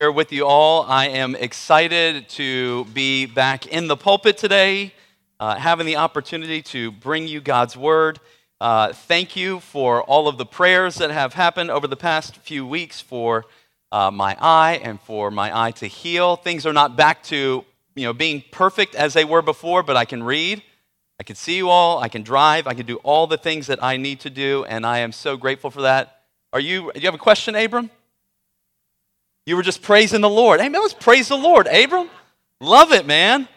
here with you all. I am excited to be back in the pulpit today, uh, having the opportunity to bring you God's word. Uh, thank you for all of the prayers that have happened over the past few weeks for uh, my eye and for my eye to heal. Things are not back to you know being perfect as they were before, but I can read. I can see you all. I can drive. I can do all the things that I need to do, and I am so grateful for that. Are you? Do you have a question, Abram? You were just praising the Lord. Man, let's praise the Lord, Abram. Love it, man.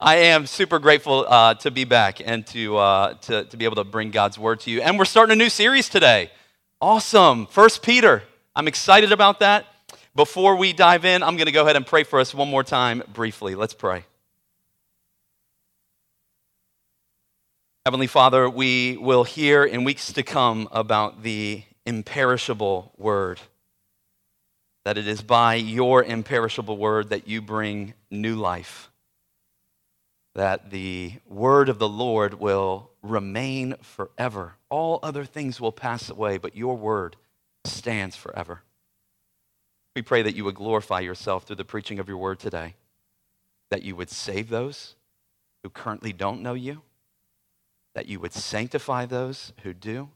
I am super grateful uh, to be back and to, uh, to, to be able to bring God's word to you. And we're starting a new series today. Awesome. First Peter. I'm excited about that. Before we dive in, I'm going to go ahead and pray for us one more time briefly. Let's pray. Heavenly Father, we will hear in weeks to come about the imperishable word that it is by your imperishable word that you bring new life, that the word of the Lord will remain forever. All other things will pass away, but your word stands forever. We pray that you would glorify yourself through the preaching of your word today, that you would save those who currently don't know you, that you would sanctify those who do,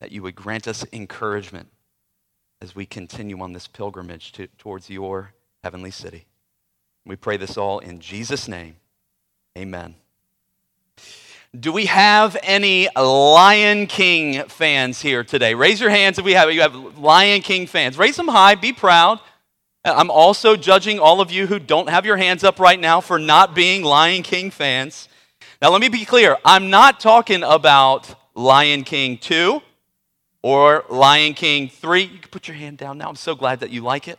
that you would grant us encouragement as we continue on this pilgrimage to, towards your heavenly city. We pray this all in Jesus' name. Amen. Do we have any Lion King fans here today? Raise your hands if we have. You have Lion King fans. Raise them high. Be proud. Uh, I'm also judging all of you who don't have your hands up right now for not being Lion King fans. Now, let me be clear. I'm not talking about Lion King 2 or Lion King 3. You can put your hand down now. I'm so glad that you like it.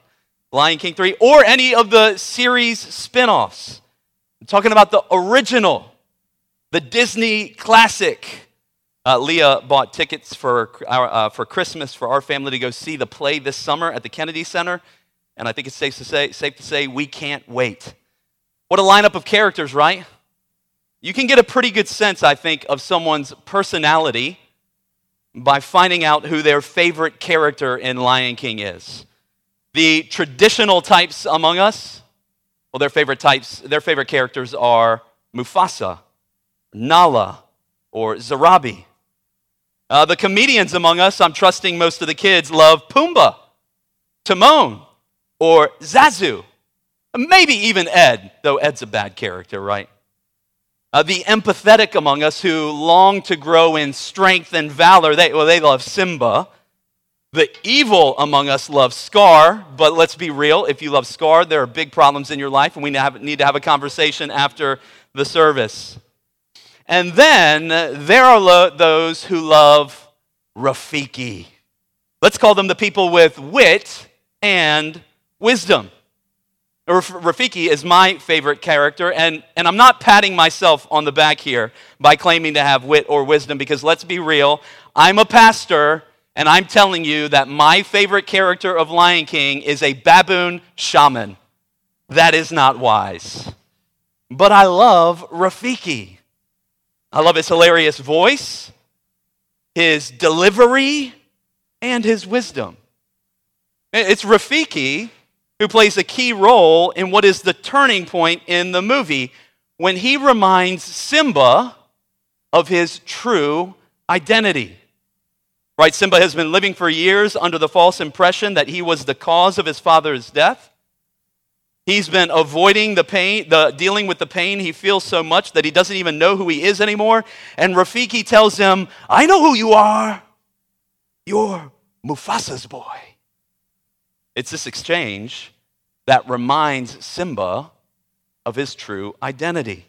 Lion King 3, or any of the series spin offs. I'm talking about the original, the Disney classic. Uh, Leah bought tickets for, our, uh, for Christmas for our family to go see the play this summer at the Kennedy Center. And I think it's safe to say, safe to say we can't wait. What a lineup of characters, right? You can get a pretty good sense, I think, of someone's personality by finding out who their favorite character in Lion King is. The traditional types among us, well, their favorite types, their favorite characters are Mufasa, Nala, or Sarabi. Uh, the comedians among us, I'm trusting most of the kids, love Pumbaa, Timon, or Zazu. Maybe even Ed, though Ed's a bad character, right? Uh, the empathetic among us who long to grow in strength and valor, they, well, they love Simba. The evil among us love Scar, but let's be real. If you love Scar, there are big problems in your life, and we need to have a conversation after the service. And then there are lo- those who love Rafiki. Let's call them the people with wit and wisdom. Uh, Rafiki is my favorite character, and, and I'm not patting myself on the back here by claiming to have wit or wisdom because let's be real, I'm a pastor, and I'm telling you that my favorite character of Lion King is a baboon shaman. That is not wise. But I love Rafiki. I love his hilarious voice, his delivery, and his wisdom. It's Rafiki who plays a key role in what is the turning point in the movie when he reminds Simba of his true identity. Right? Simba has been living for years under the false impression that he was the cause of his father's death. He's been avoiding the pain, the dealing with the pain he feels so much that he doesn't even know who he is anymore. And Rafiki tells him, I know who you are. You're Mufasa's boy. It's this exchange that reminds Simba of his true identity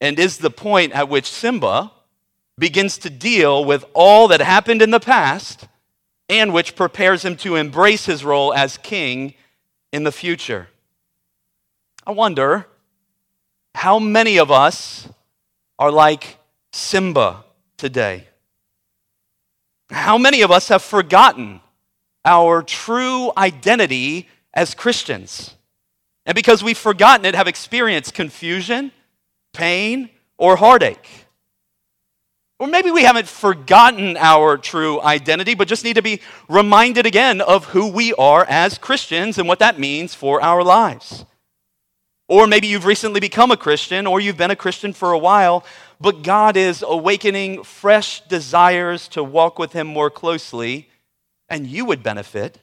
and is the point at which Simba begins to deal with all that happened in the past and which prepares him to embrace his role as king in the future. I wonder how many of us are like Simba today? How many of us have forgotten our true identity as Christians. And because we've forgotten it, have experienced confusion, pain, or heartache. Or maybe we haven't forgotten our true identity, but just need to be reminded again of who we are as Christians and what that means for our lives. Or maybe you've recently become a Christian or you've been a Christian for a while, but God is awakening fresh desires to walk with Him more closely, and you would benefit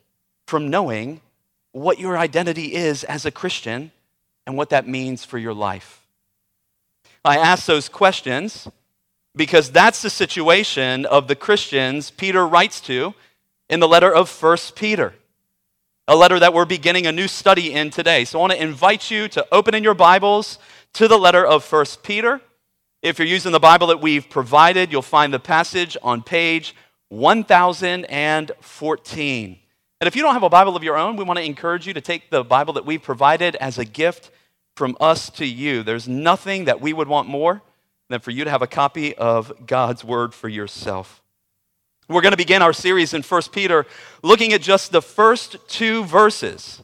from knowing what your identity is as a Christian and what that means for your life. I ask those questions because that's the situation of the Christians Peter writes to in the letter of 1 Peter, a letter that we're beginning a new study in today. So I want to invite you to open in your Bibles to the letter of 1 Peter. If you're using the Bible that we've provided, you'll find the passage on page 1014. And if you don't have a Bible of your own, we want to encourage you to take the Bible that we've provided as a gift from us to you. There's nothing that we would want more than for you to have a copy of God's Word for yourself. We're going to begin our series in 1 Peter looking at just the first two verses,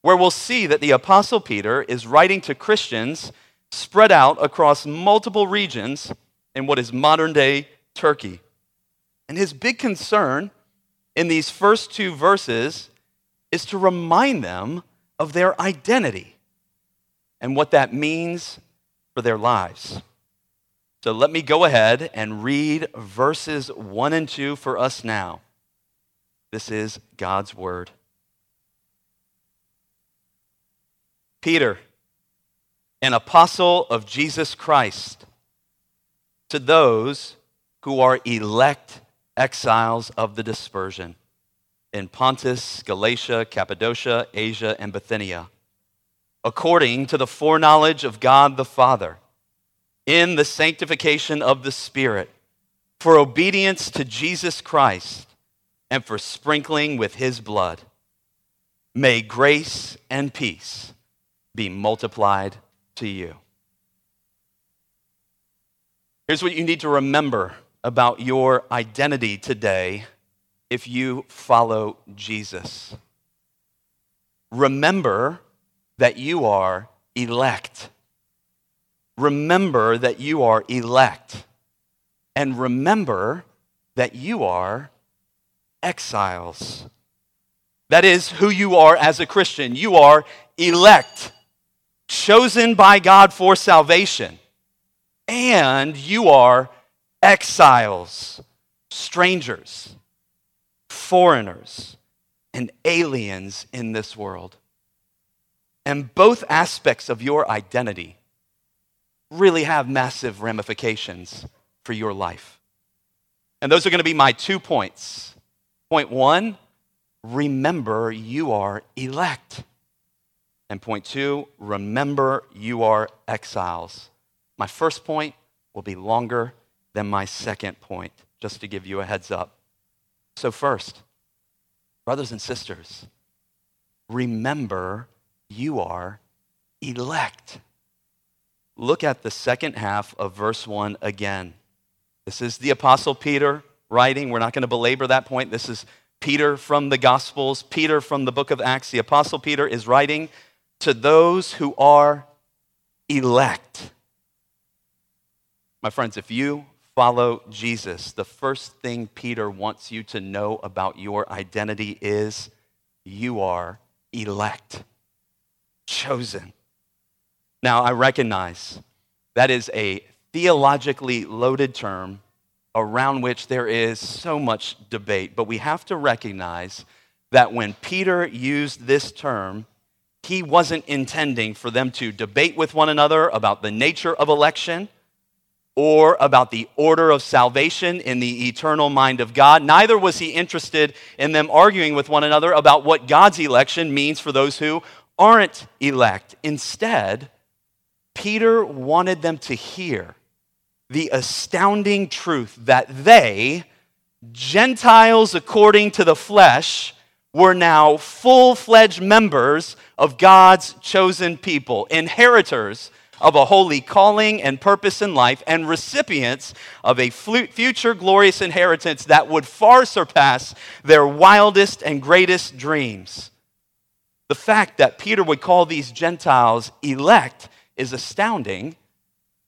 where we'll see that the Apostle Peter is writing to Christians spread out across multiple regions in what is modern day Turkey. And his big concern in these first two verses is to remind them of their identity and what that means for their lives. So let me go ahead and read verses 1 and 2 for us now. This is God's Word. Peter, an apostle of Jesus Christ, to those who are elect exiles of the dispersion in Pontus, Galatia, Cappadocia, Asia, and Bithynia, according to the foreknowledge of God the Father, in the sanctification of the Spirit, for obedience to Jesus Christ, and for sprinkling with his blood. May grace and peace be multiplied to you. Here's what you need to remember about your identity today if you follow Jesus. Remember that you are elect. Remember that you are elect. And remember that you are exiles. That is who you are as a Christian. You are elect, chosen by God for salvation, and you are exiles, strangers, foreigners, and aliens in this world. And both aspects of your identity really have massive ramifications for your life. And those are going to be my two points. Point one, remember you are elect. And point two, remember you are exiles. My first point will be longer than my second point, just to give you a heads up. So, first, brothers and sisters, remember you are elect. Look at the second half of verse 1 again. This is the Apostle Peter writing. We're not going to belabor that point. This is Peter from the Gospels, Peter from the book of Acts. The Apostle Peter is writing to those who are elect. My friends, if you follow Jesus, the first thing Peter wants you to know about your identity is you are elect, chosen. Now, I recognize that is a theologically loaded term around which there is so much debate, but we have to recognize that when Peter used this term, he wasn't intending for them to debate with one another about the nature of election or about the order of salvation in the eternal mind of God. Neither was he interested in them arguing with one another about what God's election means for those who aren't elect. Instead, Peter wanted them to hear the astounding truth that they, Gentiles according to the flesh, were now full fledged members of God's chosen people, inheritors of a holy calling and purpose in life, and recipients of a future glorious inheritance that would far surpass their wildest and greatest dreams. The fact that Peter would call these Gentiles elect is astounding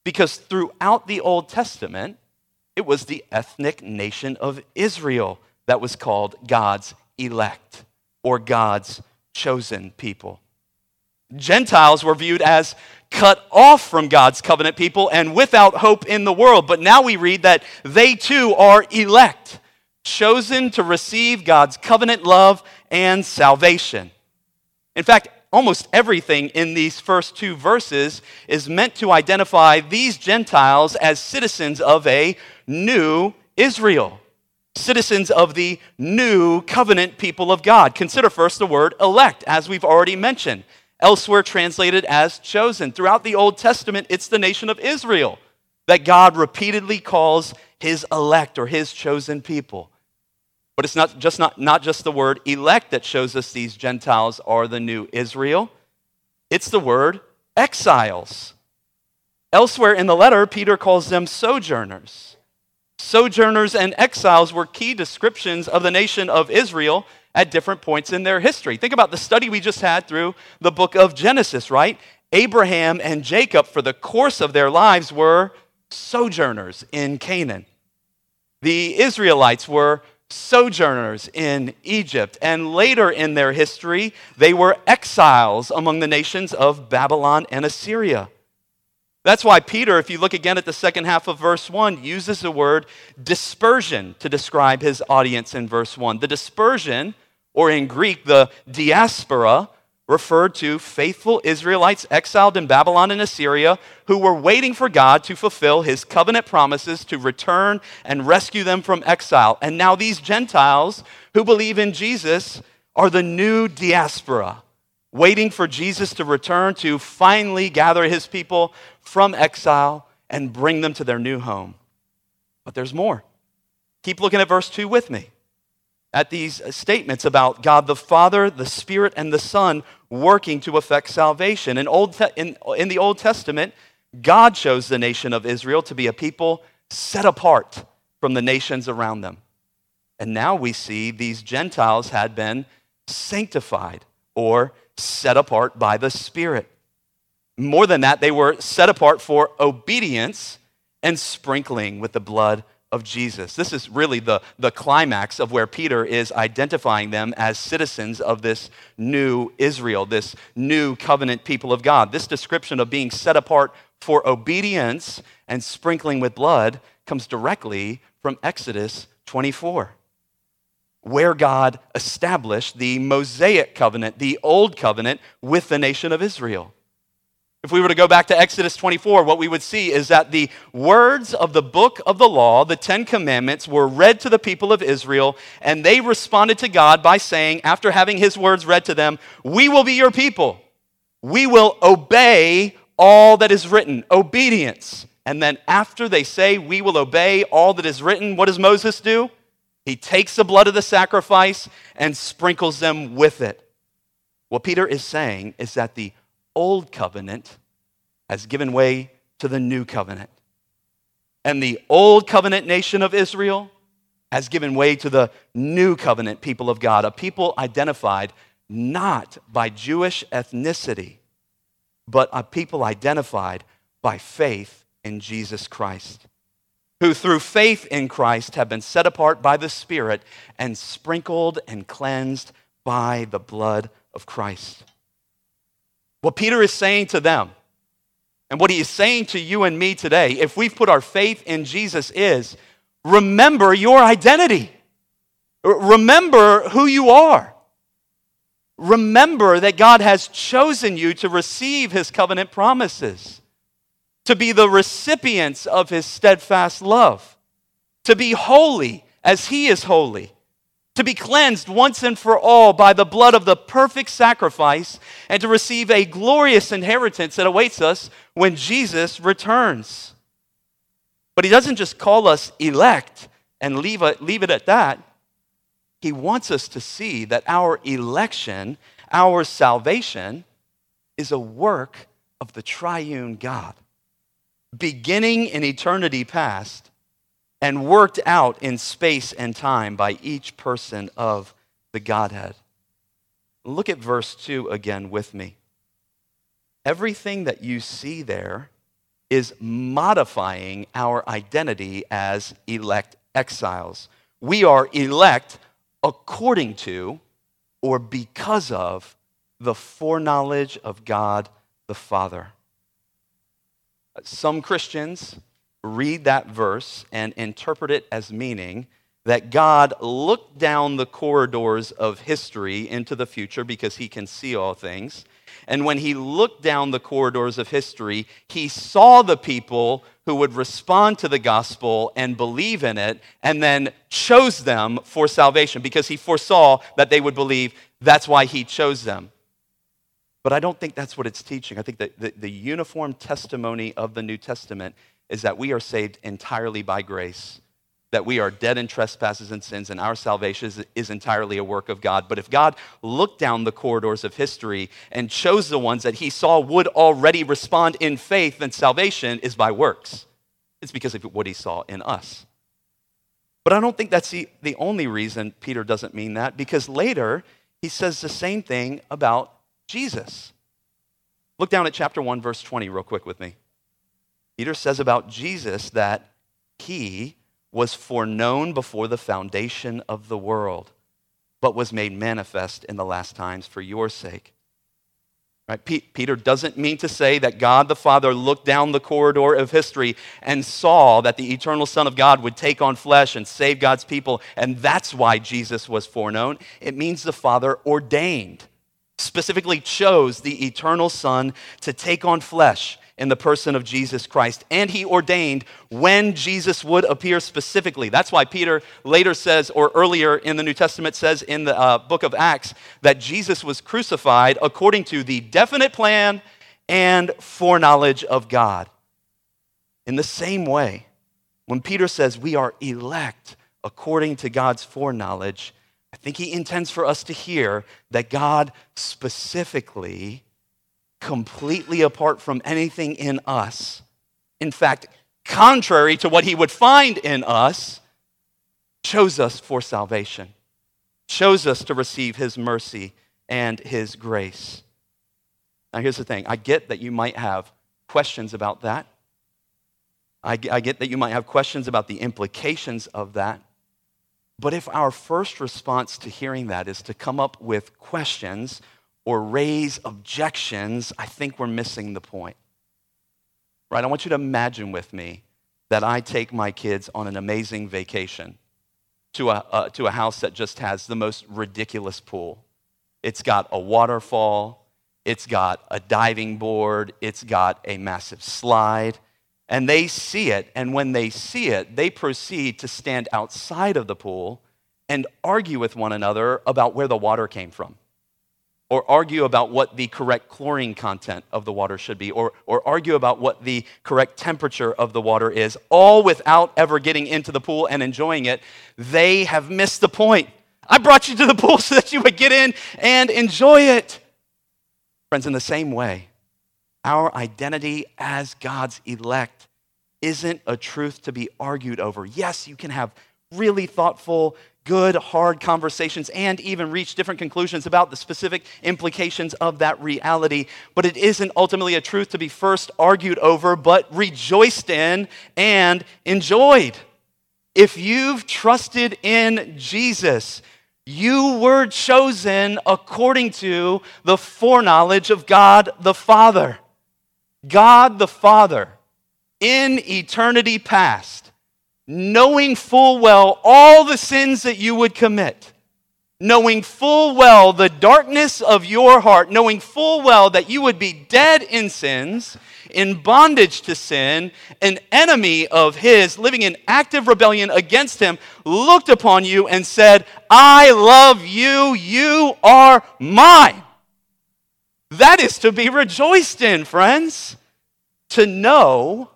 because throughout the Old Testament, It was the ethnic nation of Israel that was called God's elect or God's chosen people. Gentiles were viewed as cut off from God's covenant people and without hope in the world. But now we read that they too are elect, chosen to receive God's covenant love and salvation. In fact, almost everything in these first two verses is meant to identify these Gentiles as citizens of a new Israel, citizens of the new covenant people of God. Consider first the word elect, as we've already mentioned, elsewhere translated as chosen. Throughout the Old Testament, it's the nation of Israel that God repeatedly calls his elect or his chosen people. But it's not just, not, not just the word elect that shows us these Gentiles are the new Israel, it's the word exiles. Elsewhere in the letter, Peter calls them sojourners. Sojourners and exiles were key descriptions of the nation of Israel at different points in their history. Think about the study we just had through the book of Genesis, right? Abraham and Jacob, for the course of their lives, were sojourners in Canaan. The Israelites were sojourners in Egypt. And later in their history, they were exiles among the nations of Babylon and Assyria. That's why Peter, if you look again at the second half of verse 1, uses the word dispersion to describe his audience in verse 1. The dispersion, or in Greek, the diaspora, referred to faithful Israelites exiled in Babylon and Assyria who were waiting for God to fulfill his covenant promises to return and rescue them from exile. And now these Gentiles who believe in Jesus are the new diaspora, waiting for Jesus to return to finally gather his people from exile and bring them to their new home. But there's more. Keep looking at verse 2 with me at these statements about God the Father, the Spirit, and the Son working to effect salvation. In, Old Te- in, in the Old Testament, God chose the nation of Israel to be a people set apart from the nations around them. And now we see these Gentiles had been sanctified or set apart by the Spirit. More than that, they were set apart for obedience and sprinkling with the blood of Jesus. This is really the, the climax of where Peter is identifying them as citizens of this new Israel, this new covenant people of God. This description of being set apart for obedience and sprinkling with blood comes directly from Exodus 24, where God established the Mosaic covenant, the old covenant with the nation of Israel. If we were to go back to Exodus 24, what we would see is that the words of the book of the law, the Ten Commandments, were read to the people of Israel, and they responded to God by saying, after having his words read to them, We will be your people. We will obey all that is written. Obedience. And then after they say, We will obey all that is written, what does Moses do? He takes the blood of the sacrifice and sprinkles them with it. What Peter is saying is that the old covenant has given way to the new covenant. And the old covenant nation of Israel has given way to the new covenant people of God, a people identified not by Jewish ethnicity, but a people identified by faith in Jesus Christ, who through faith in Christ have been set apart by the Spirit and sprinkled and cleansed by the blood of Christ. What Peter is saying to them, and what he is saying to you and me today, if we've put our faith in Jesus, is remember your identity. Remember who you are. Remember that God has chosen you to receive his covenant promises, to be the recipients of his steadfast love, to be holy as he is holy, to be cleansed once and for all by the blood of the perfect sacrifice, and to receive a glorious inheritance that awaits us when Jesus returns. But he doesn't just call us elect and leave it, leave it at that. He wants us to see that our election, our salvation, is a work of the triune God, beginning in eternity past and worked out in space and time by each person of the Godhead. Look at verse 2 again with me. Everything that you see there is modifying our identity as elect exiles. We are elect according to or because of the foreknowledge of God the Father. Some Christians read that verse and interpret it as meaning that God looked down the corridors of history into the future because he can see all things. And when he looked down the corridors of history, he saw the people who would respond to the gospel and believe in it, and then chose them for salvation because he foresaw that they would believe. That's why he chose them. But I don't think that's what it's teaching. I think that the, the uniform testimony of the New Testament is that we are saved entirely by grace that we are dead in trespasses and sins, and our salvation is, is, entirely a work of God. But if God looked down the corridors of history and chose the ones that he saw would already respond in faith, then salvation is by works. It's because of what he saw in us. But I don't think that's the, the only reason Peter doesn't mean that, because later he says the same thing about Jesus. Look down at chapter 1, verse 20, real quick with me. Peter says about Jesus that he was foreknown before the foundation of the world, but was made manifest in the last times for your sake. Right? Peter doesn't mean to say that God the Father looked down the corridor of history and saw that the eternal Son of God would take on flesh and save God's people, and that's why Jesus was foreknown. It means the Father ordained, specifically chose the eternal Son to take on flesh in the person of Jesus Christ. And he ordained when Jesus would appear specifically. That's why Peter later says, or earlier in the New Testament says in the uh, book of Acts, that Jesus was crucified according to the definite plan and foreknowledge of God. In the same way, when Peter says we are elect according to God's foreknowledge, I think he intends for us to hear that God specifically completely apart from anything in us. In fact, contrary to what he would find in us, chose us for salvation, chose us to receive his mercy and his grace. Now, here's the thing I get that you might have questions about that. I get that you might have questions about the implications of that. But if our first response to hearing that is to come up with questions or raise objections, I think we're missing the point. Right? I want you to imagine with me that I take my kids on an amazing vacation to a, uh, to a house that just has the most ridiculous pool. It's got a waterfall, it's got a diving board, it's got a massive slide. And they see it, and when they see it, they proceed to stand outside of the pool and argue with one another about where the water came from or argue about what the correct chlorine content of the water should be, or, or argue about what the correct temperature of the water is, all without ever getting into the pool and enjoying it, they have missed the point. I brought you to the pool so that you would get in and enjoy it. Friends, in the same way, our identity as God's elect isn't a truth to be argued over. Yes, you can have really thoughtful, good, hard conversations and even reach different conclusions about the specific implications of that reality. But it isn't ultimately a truth to be first argued over, but rejoiced in and enjoyed. If you've trusted in Jesus, you were chosen according to the foreknowledge of God the Father. God the Father, in eternity past, knowing full well all the sins that you would commit, knowing full well the darkness of your heart, knowing full well that you would be dead in sins, in bondage to sin, an enemy of his, living in active rebellion against him, looked upon you and said, I love you, you are mine. That is to be rejoiced in, friends. To know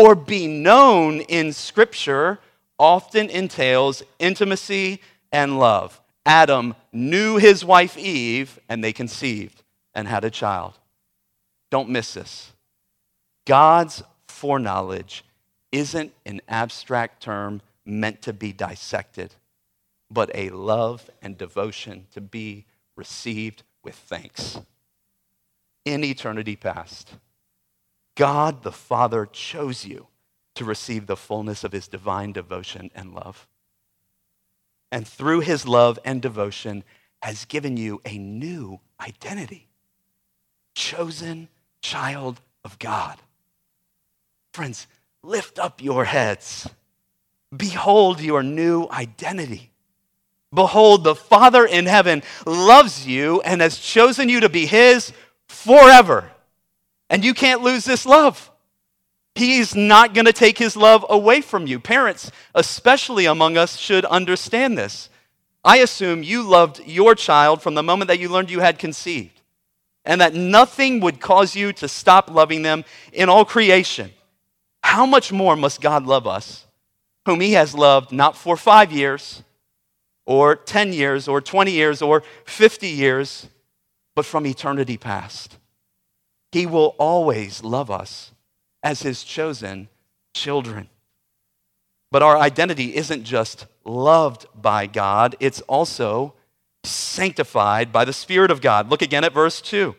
or be known in Scripture often entails intimacy and love. Adam knew his wife Eve, and they conceived and had a child. Don't miss this. God's foreknowledge isn't an abstract term meant to be dissected, but a love and devotion to be received with thanks. In eternity past, God the Father chose you to receive the fullness of his divine devotion and love. And through his love and devotion, has given you a new identity chosen child of God. Friends, lift up your heads. Behold your new identity. Behold, the Father in heaven loves you and has chosen you to be his forever. And you can't lose this love. He's not going to take his love away from you. Parents, especially among us, should understand this. I assume you loved your child from the moment that you learned you had conceived, and that nothing would cause you to stop loving them in all creation. How much more must God love us, whom He has loved not for five years, or 10 years, or 20 years, or 50 years, but from eternity past? He will always love us as His chosen children. But our identity isn't just loved by God, it's also sanctified by the Spirit of God. Look again at verse 2.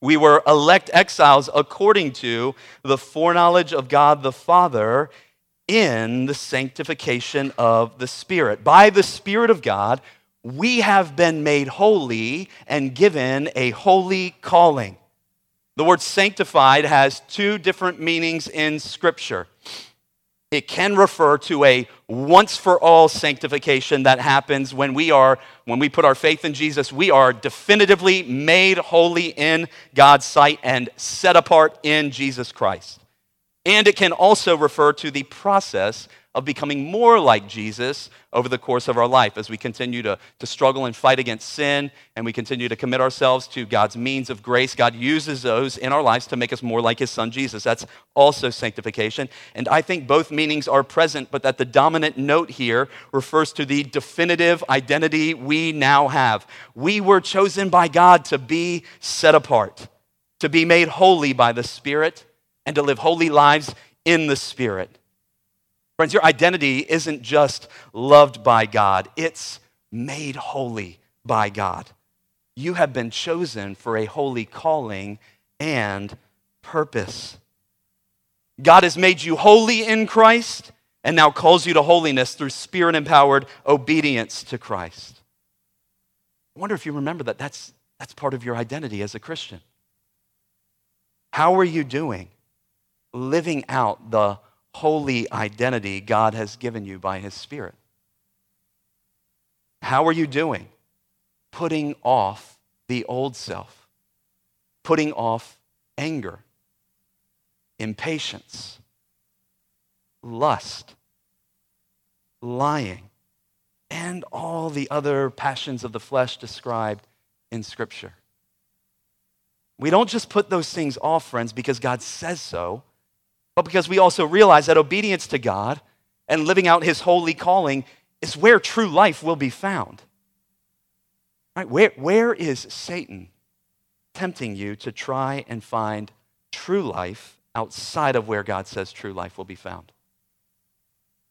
We were elect exiles according to the foreknowledge of God the Father in the sanctification of the Spirit. By the Spirit of God, we have been made holy and given a holy calling. The word sanctified has two different meanings in Scripture. It can refer to a once for all sanctification that happens when we are when we put our faith in Jesus, we are definitively made holy in God's sight and set apart in Jesus Christ. And it can also refer to the process of becoming more like Jesus over the course of our life as we continue to, to struggle and fight against sin and we continue to commit ourselves to God's means of grace. God uses those in our lives to make us more like His Son Jesus. That's also sanctification. And I think both meanings are present, but that the dominant note here refers to the definitive identity we now have. We were chosen by God to be set apart, to be made holy by the Spirit, and to live holy lives in the Spirit. Friends, your identity isn't just loved by God, it's made holy by God. You have been chosen for a holy calling and purpose. God has made you holy in Christ and now calls you to holiness through spirit empowered obedience to Christ. I wonder if you remember that that's, that's part of your identity as a Christian. How are you doing living out the holy identity God has given you by His Spirit. How are you doing? Putting off the old self, putting off anger, impatience, lust, lying, and all the other passions of the flesh described in Scripture. We don't just put those things off, friends, because God says so but because we also realize that obedience to God and living out his holy calling is where true life will be found. Right? Where, where is Satan tempting you to try and find true life outside of where God says true life will be found?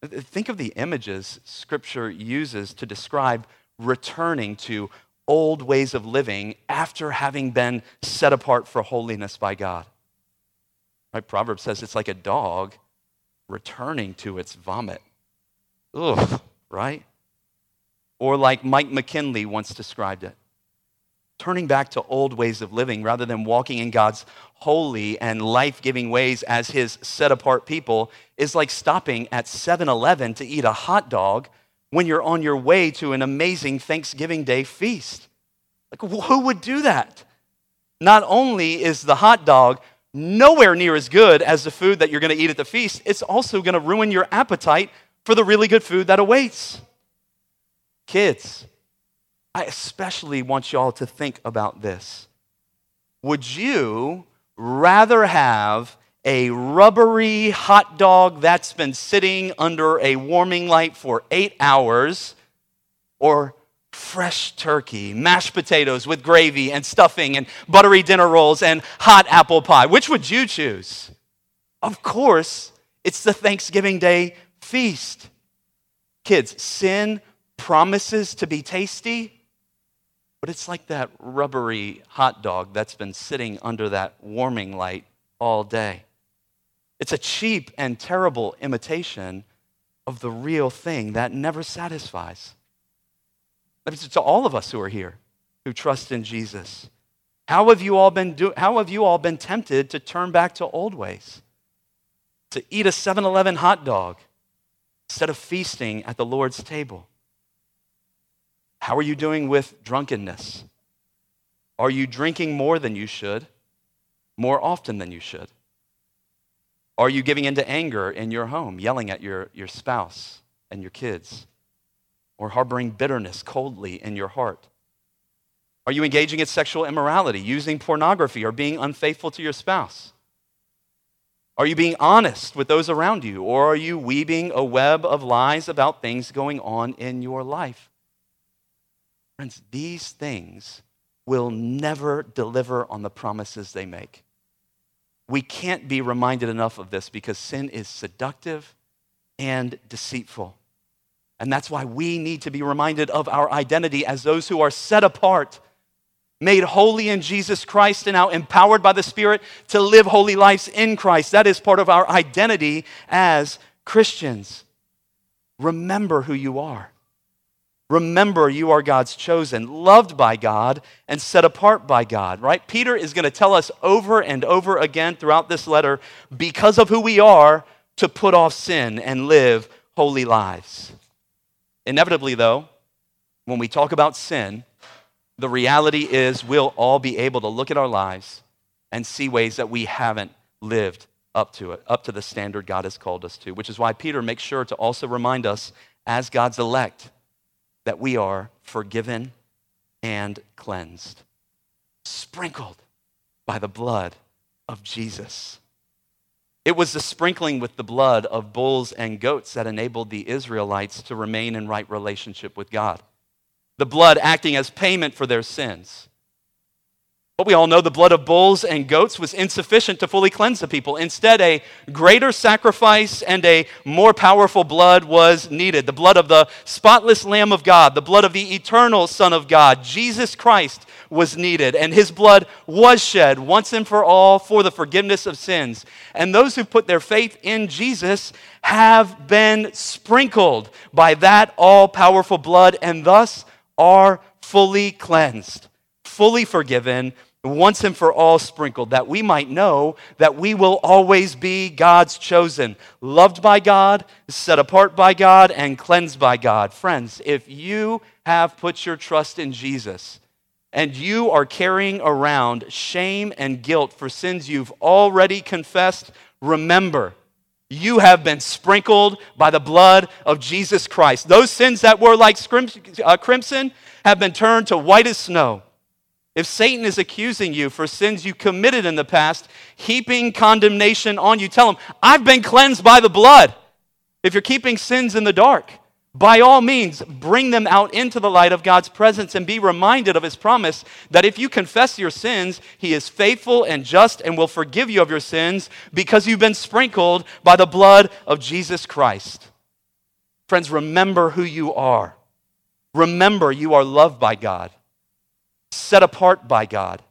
Think of the images Scripture uses to describe returning to old ways of living after having been set apart for holiness by God. Right? Proverbs says it's like a dog returning to its vomit. Ugh, right? Or like Mike McKinley once described it turning back to old ways of living rather than walking in God's holy and life giving ways as His set apart people is like stopping at 7 Eleven to eat a hot dog when you're on your way to an amazing Thanksgiving Day feast. Like, who would do that? Not only is the hot dog nowhere near as good as the food that you're going to eat at the feast, it's also going to ruin your appetite for the really good food that awaits. Kids, I especially want y'all to think about this. Would you rather have a rubbery hot dog that's been sitting under a warming light for eight hours or fresh turkey, mashed potatoes with gravy and stuffing, and buttery dinner rolls and hot apple pie. Which would you choose? Of course, it's the Thanksgiving Day feast. Kids, sin promises to be tasty, but it's like that rubbery hot dog that's been sitting under that warming light all day. It's a cheap and terrible imitation of the real thing that never satisfies. It's to all of us who are here who trust in Jesus. How have you all been do- how have you all been tempted to turn back to old ways? To eat a 7-Eleven hot dog instead of feasting at the Lord's table? How are you doing with drunkenness? Are you drinking more than you should, more often than you should? Are you giving into anger in your home, yelling at your, your spouse and your kids? Or harboring bitterness coldly in your heart? Are you engaging in sexual immorality, using pornography, or being unfaithful to your spouse? Are you being honest with those around you, or are you weaving a web of lies about things going on in your life? Friends, these things will never deliver on the promises they make. We can't be reminded enough of this because sin is seductive and deceitful. And that's why we need to be reminded of our identity as those who are set apart, made holy in Jesus Christ, and now empowered by the Spirit to live holy lives in Christ. That is part of our identity as Christians. Remember who you are. Remember, you are God's chosen, loved by God, and set apart by God, right? Peter is going to tell us over and over again throughout this letter, because of who we are, to put off sin and live holy lives. Inevitably, though, when we talk about sin, the reality is we'll all be able to look at our lives and see ways that we haven't lived up to it, up to the standard God has called us to, which is why Peter makes sure to also remind us as God's elect that we are forgiven and cleansed, sprinkled by the blood of Jesus. It was the sprinkling with the blood of bulls and goats that enabled the Israelites to remain in right relationship with God. The blood acting as payment for their sins. But we all know the blood of bulls and goats was insufficient to fully cleanse the people. Instead, a greater sacrifice and a more powerful blood was needed the blood of the spotless Lamb of God, the blood of the eternal Son of God, Jesus Christ, was needed. And his blood was shed once and for all for the forgiveness of sins. And those who put their faith in Jesus have been sprinkled by that all powerful blood and thus are fully cleansed fully forgiven, once and for all sprinkled, that we might know that we will always be God's chosen, loved by God, set apart by God, and cleansed by God. Friends, if you have put your trust in Jesus, and you are carrying around shame and guilt for sins you've already confessed, remember, you have been sprinkled by the blood of Jesus Christ. Those sins that were like uh, crimson have been turned to white as snow. If Satan is accusing you for sins you committed in the past, heaping condemnation on you, tell him, I've been cleansed by the blood. If you're keeping sins in the dark, by all means, bring them out into the light of God's presence and be reminded of his promise that if you confess your sins, he is faithful and just and will forgive you of your sins because you've been sprinkled by the blood of Jesus Christ. Friends, remember who you are. Remember you are loved by God set apart by God,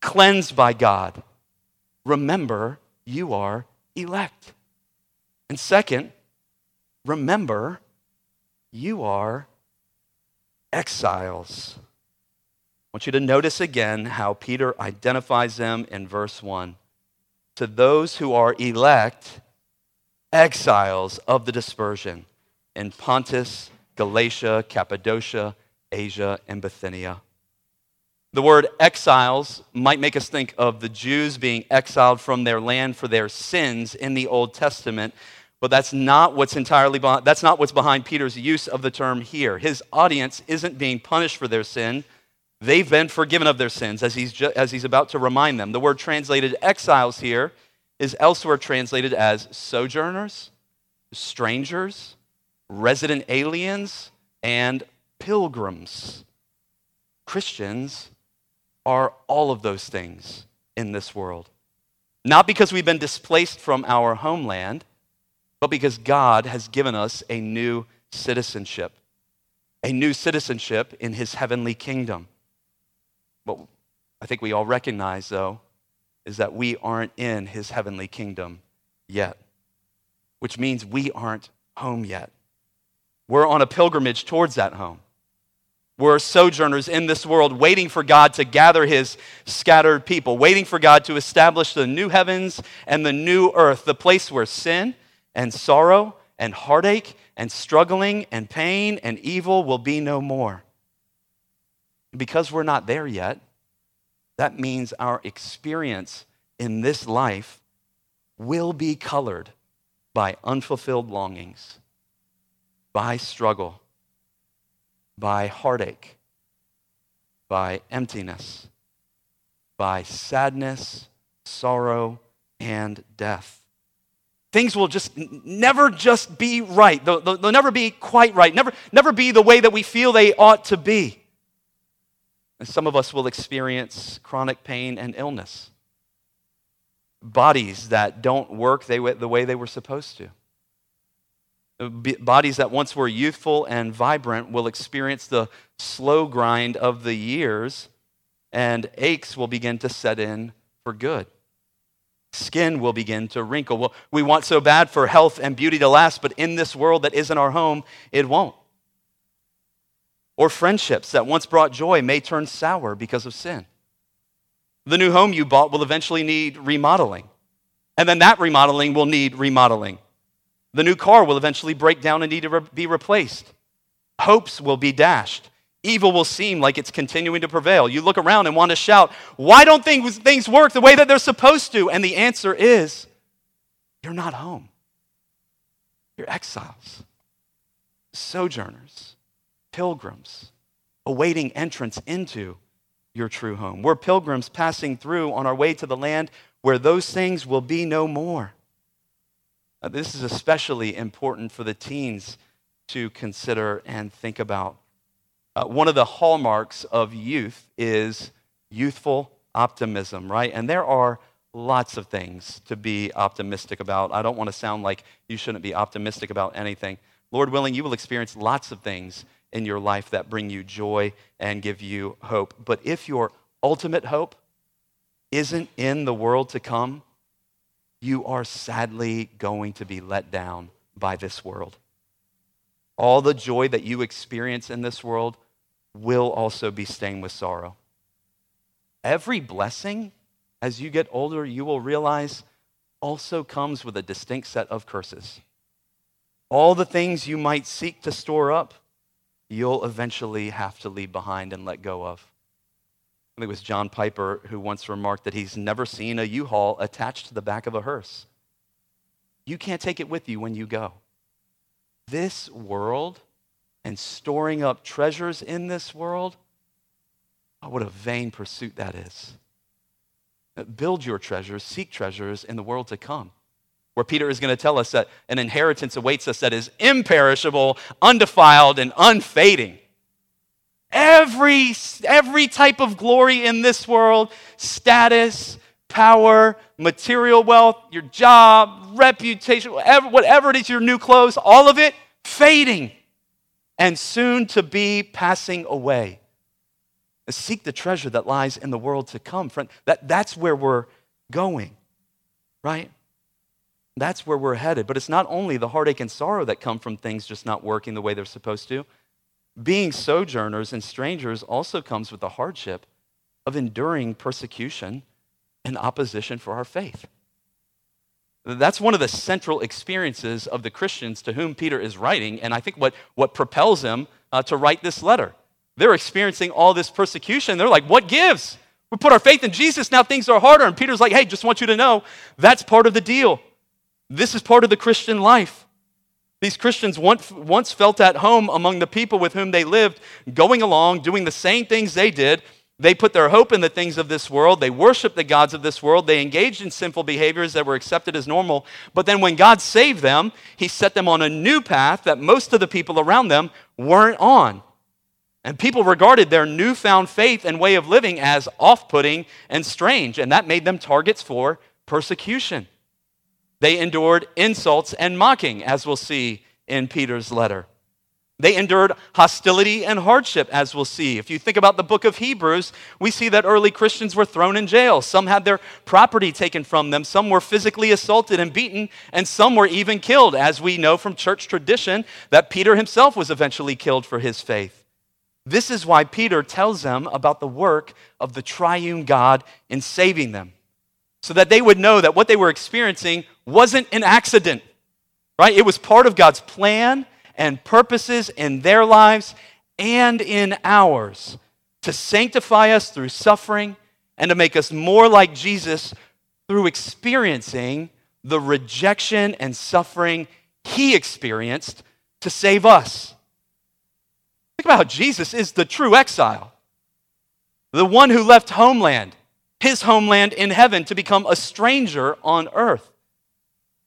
cleansed by God. Remember, you are elect. And second, remember, you are exiles. I want you to notice again how Peter identifies them in verse 1. To those who are elect, exiles of the dispersion in Pontus, Galatia, Cappadocia, Asia, and Bithynia. The word exiles might make us think of the Jews being exiled from their land for their sins in the Old Testament, but that's not what's entirely behind, that's not what's behind Peter's use of the term here. His audience isn't being punished for their sin. They've been forgiven of their sins as he's, ju- as he's about to remind them. The word translated exiles here is elsewhere translated as sojourners, strangers, resident aliens, and pilgrims. Christians are all of those things in this world. Not because we've been displaced from our homeland, but because God has given us a new citizenship, a new citizenship in his heavenly kingdom. But I think we all recognize, though, is that we aren't in his heavenly kingdom yet, which means we aren't home yet. We're on a pilgrimage towards that home. We're sojourners in this world, waiting for God to gather his scattered people, waiting for God to establish the new heavens and the new earth, the place where sin and sorrow and heartache and struggling and pain and evil will be no more. Because we're not there yet, that means our experience in this life will be colored by unfulfilled longings, by struggle, by heartache, by emptiness, by sadness, sorrow, and death. Things will just never just be right. They'll, they'll, never be quite right, never, never be the way that we feel they ought to be. And some of us will experience chronic pain and illness, bodies that don't work the way they were supposed to. Bodies that once were youthful and vibrant will experience the slow grind of the years, and aches will begin to set in for good. Skin will begin to wrinkle. Well, we want so bad for health and beauty to last, but in this world that isn't our home, it won't. Or friendships that once brought joy may turn sour because of sin. The new home you bought will eventually need remodeling, and then that remodeling will need remodeling. The new car will eventually break down and need to re- be replaced. Hopes will be dashed. Evil will seem like it's continuing to prevail. You look around and want to shout, Why don't things, things work the way that they're supposed to? And the answer is, You're not home. You're exiles, sojourners, pilgrims, awaiting entrance into your true home. We're pilgrims passing through on our way to the land where those things will be no more. Uh, this is especially important for the teens to consider and think about. Uh, one of the hallmarks of youth is youthful optimism, right? And there are lots of things to be optimistic about. I don't want to sound like you shouldn't be optimistic about anything. Lord willing, you will experience lots of things in your life that bring you joy and give you hope. But if your ultimate hope isn't in the world to come, you are sadly going to be let down by this world. All the joy that you experience in this world will also be stained with sorrow. Every blessing, as you get older, you will realize also comes with a distinct set of curses. All the things you might seek to store up, you'll eventually have to leave behind and let go of. I think it was John Piper who once remarked that he's never seen a U Haul attached to the back of a hearse. You can't take it with you when you go. This world and storing up treasures in this world, oh, what a vain pursuit that is. Build your treasures, seek treasures in the world to come, where Peter is going to tell us that an inheritance awaits us that is imperishable, undefiled, and unfading. Every, every type of glory in this world status, power, material wealth, your job, reputation, whatever, whatever it is, your new clothes, all of it fading and soon to be passing away. Seek the treasure that lies in the world to come, friend. That, that's where we're going, right? That's where we're headed. But it's not only the heartache and sorrow that come from things just not working the way they're supposed to being sojourners and strangers also comes with the hardship of enduring persecution and opposition for our faith. That's one of the central experiences of the Christians to whom Peter is writing, and I think what, what propels him uh, to write this letter. They're experiencing all this persecution. They're like, what gives? We put our faith in Jesus, now things are harder. And Peter's like, hey, just want you to know that's part of the deal. This is part of the Christian life. These Christians once felt at home among the people with whom they lived, going along, doing the same things they did. They put their hope in the things of this world. They worshiped the gods of this world. They engaged in sinful behaviors that were accepted as normal. But then when God saved them, He set them on a new path that most of the people around them weren't on. And people regarded their newfound faith and way of living as off putting and strange. And that made them targets for persecution. They endured insults and mocking, as we'll see in Peter's letter. They endured hostility and hardship, as we'll see. If you think about the book of Hebrews, we see that early Christians were thrown in jail. Some had their property taken from them, some were physically assaulted and beaten, and some were even killed, as we know from church tradition that Peter himself was eventually killed for his faith. This is why Peter tells them about the work of the triune God in saving them, so that they would know that what they were experiencing wasn't an accident, right? It was part of God's plan and purposes in their lives and in ours to sanctify us through suffering and to make us more like Jesus through experiencing the rejection and suffering he experienced to save us. Think about how Jesus is the true exile, the one who left homeland, his homeland in heaven, to become a stranger on earth.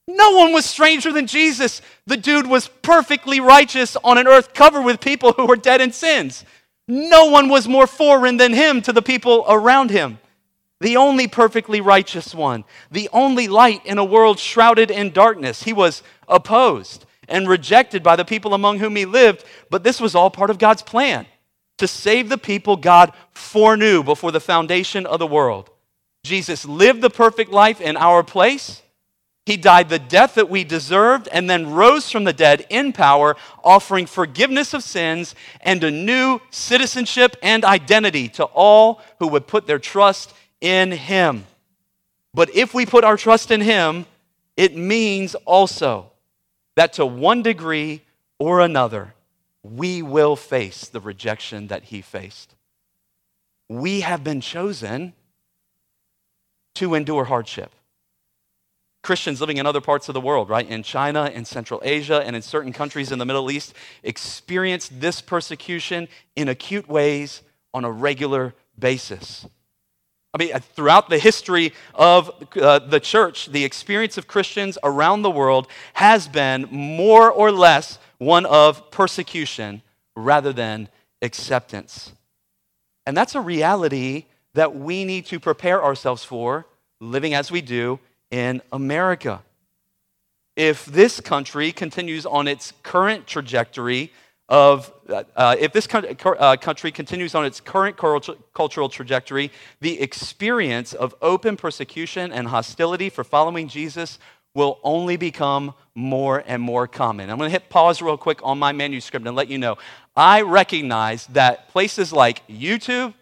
No one was stranger than Jesus. The dude was perfectly righteous on an earth covered with people who were dead in sins. No one was more foreign than him to the people around him. The only perfectly righteous one, the only light in a world shrouded in darkness. He was opposed and rejected by the people among whom he lived, but this was all part of God's plan to save the people God foreknew before the foundation of the world. Jesus lived the perfect life in our place he died the death that we deserved and then rose from the dead in power, offering forgiveness of sins and a new citizenship and identity to all who would put their trust in Him. But if we put our trust in Him, it means also that to one degree or another, we will face the rejection that He faced. We have been chosen to endure hardship. Christians living in other parts of the world, right? In China, in Central Asia, and in certain countries in the Middle East, experience this persecution in acute ways on a regular basis. I mean, throughout the history of uh, the church, the experience of Christians around the world has been more or less one of persecution rather than acceptance. And that's a reality that we need to prepare ourselves for, living as we do in America. If this country continues on its current trajectory of, uh, if this uh, country continues on its current cultural trajectory, the experience of open persecution and hostility for following Jesus will only become more and more common. I'm going to hit pause real quick on my manuscript and let you know. I recognize that places like YouTube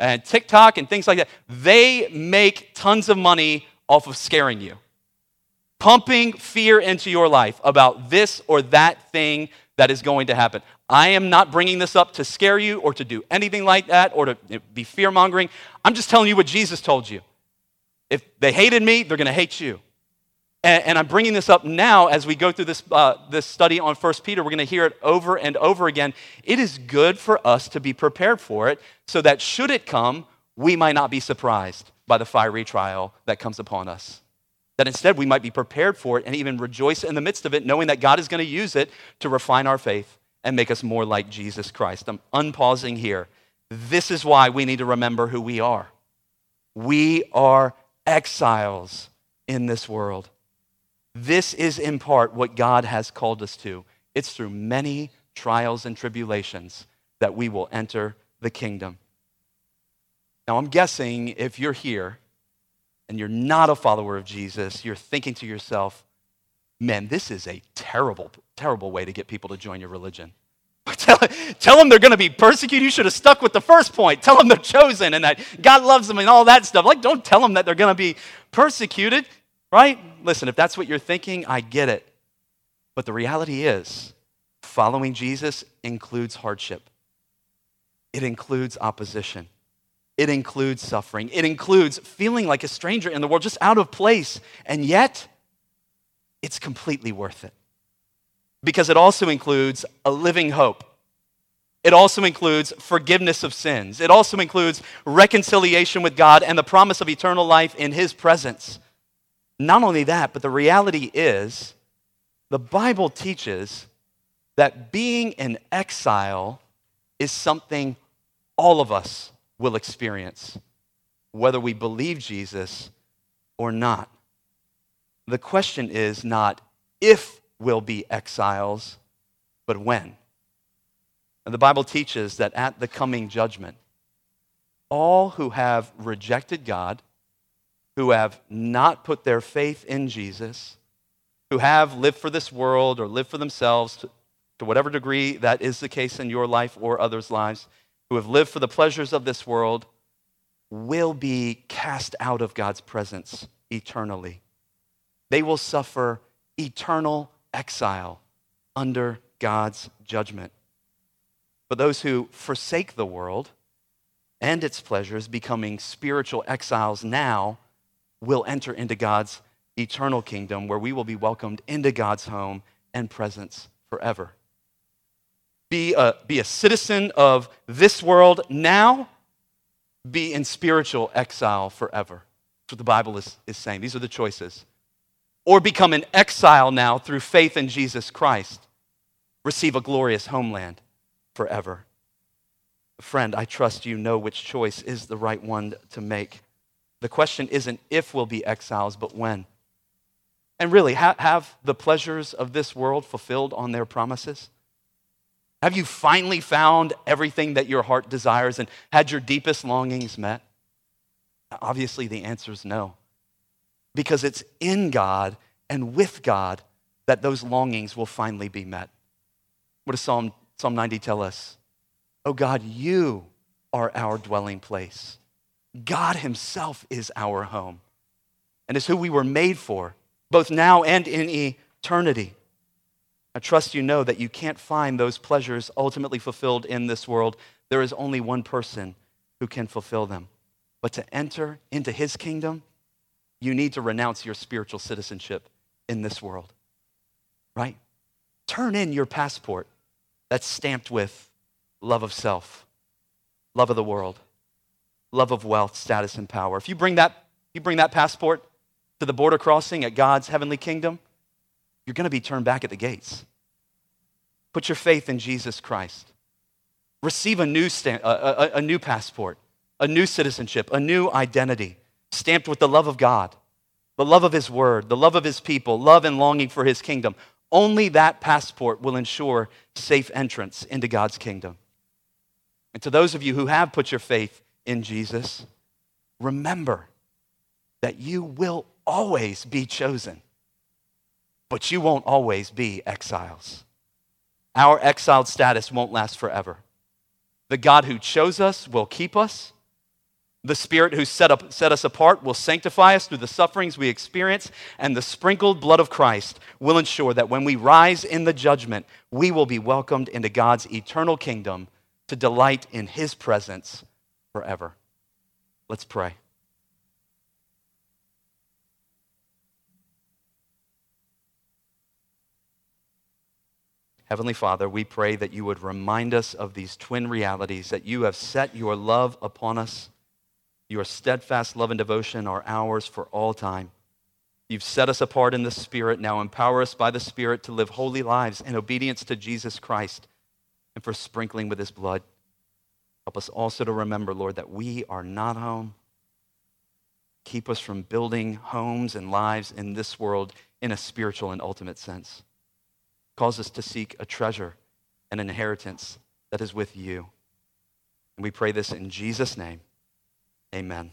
and TikTok and things like that, they make tons of money off of scaring you, pumping fear into your life about this or that thing that is going to happen. I am not bringing this up to scare you or to do anything like that or to be fear mongering. I'm just telling you what Jesus told you. If they hated me, they're going to hate you. And, and, I'm bringing this up now as we go through this, uh, this study on 1 Peter. We're going to hear it over and over again. It is good for us to be prepared for it so that should it come, we might not be surprised by the fiery trial that comes upon us. That instead we might be prepared for it and even rejoice in the midst of it, knowing that God is going to use it to refine our faith and make us more like Jesus Christ. I'm unpausing here. This is why we need to remember who we are. We are exiles in this world. This is in part what God has called us to. It's through many trials and tribulations that we will enter the kingdom. Now, I'm guessing if you're here and you're not a follower of Jesus, you're thinking to yourself, man, this is a terrible, terrible way to get people to join your religion. Tell, tell them they're going to be persecuted. You should have stuck with the first point. Tell them they're chosen and that God loves them and all that stuff. Like, don't tell them that they're going to be persecuted, right? Listen, if that's what you're thinking, I get it. But the reality is, following Jesus includes hardship, it includes opposition. It includes suffering. It includes feeling like a stranger in the world, just out of place. And yet, it's completely worth it. Because it also includes a living hope. It also includes forgiveness of sins. It also includes reconciliation with God and the promise of eternal life in His presence. Not only that, but the reality is the Bible teaches that being in exile is something all of us will experience, whether we believe Jesus or not. The question is not if we'll be exiles, but when. And the Bible teaches that at the coming judgment, all who have rejected God, who have not put their faith in Jesus, who have lived for this world or lived for themselves, to, whatever degree that is the case in your life or others' lives, who have lived for the pleasures of this world, will be cast out of God's presence eternally. They will suffer eternal exile under God's judgment. But those who forsake the world and its pleasures, becoming spiritual exiles now, will enter into God's eternal kingdom where we will be welcomed into God's home and presence forever. Be a, be a citizen of this world now, be in spiritual exile forever. That's what the Bible is, is saying. These are the choices. Or become an exile now through faith in Jesus Christ, receive a glorious homeland forever. Friend, I trust you know which choice is the right one to make. The question isn't if we'll be exiles, but when. And really, ha- have the pleasures of this world fulfilled on their promises? Have you finally found everything that your heart desires and had your deepest longings met? Obviously, the answer is no. Because it's in God and with God that those longings will finally be met. What does Psalm, Psalm 90 tell us? Oh God, you are our dwelling place. God Himself is our home and is who we were made for, both now and in eternity. I trust you know that you can't find those pleasures ultimately fulfilled in this world. There is only one person who can fulfill them. But to enter into His kingdom, you need to renounce your spiritual citizenship in this world, right? Turn in your passport that's stamped with love of self, love of the world, love of wealth, status, and power. If you bring that, you bring that passport to the border crossing at God's heavenly kingdom, you're going to be turned back at the gates. Put your faith in Jesus Christ. Receive a new, stamp, a, a, a new passport, a new citizenship, a new identity, stamped with the love of God, the love of His Word, the love of His people, love and longing for His kingdom. Only that passport will ensure safe entrance into God's kingdom. And to those of you who have put your faith in Jesus, remember that you will always be chosen, but you won't always be exiles. Our exiled status won't last forever. The God who chose us will keep us. The Spirit who set, up, set us apart will sanctify us through the sufferings we experience, and the sprinkled blood of Christ will ensure that when we rise in the judgment, we will be welcomed into God's eternal kingdom to delight in His presence forever. Let's pray. Heavenly Father, we pray that you would remind us of these twin realities, that you have set your love upon us. Your steadfast love and devotion are ours for all time. You've set us apart in the Spirit. Now empower us by the Spirit to live holy lives in obedience to Jesus Christ and for sprinkling with his blood. Help us also to remember, Lord, that we are not home. Keep us from building homes and lives in this world in a spiritual and ultimate sense. Cause us to seek a treasure, an inheritance that is with you. And we pray this in Jesus' name. Amen.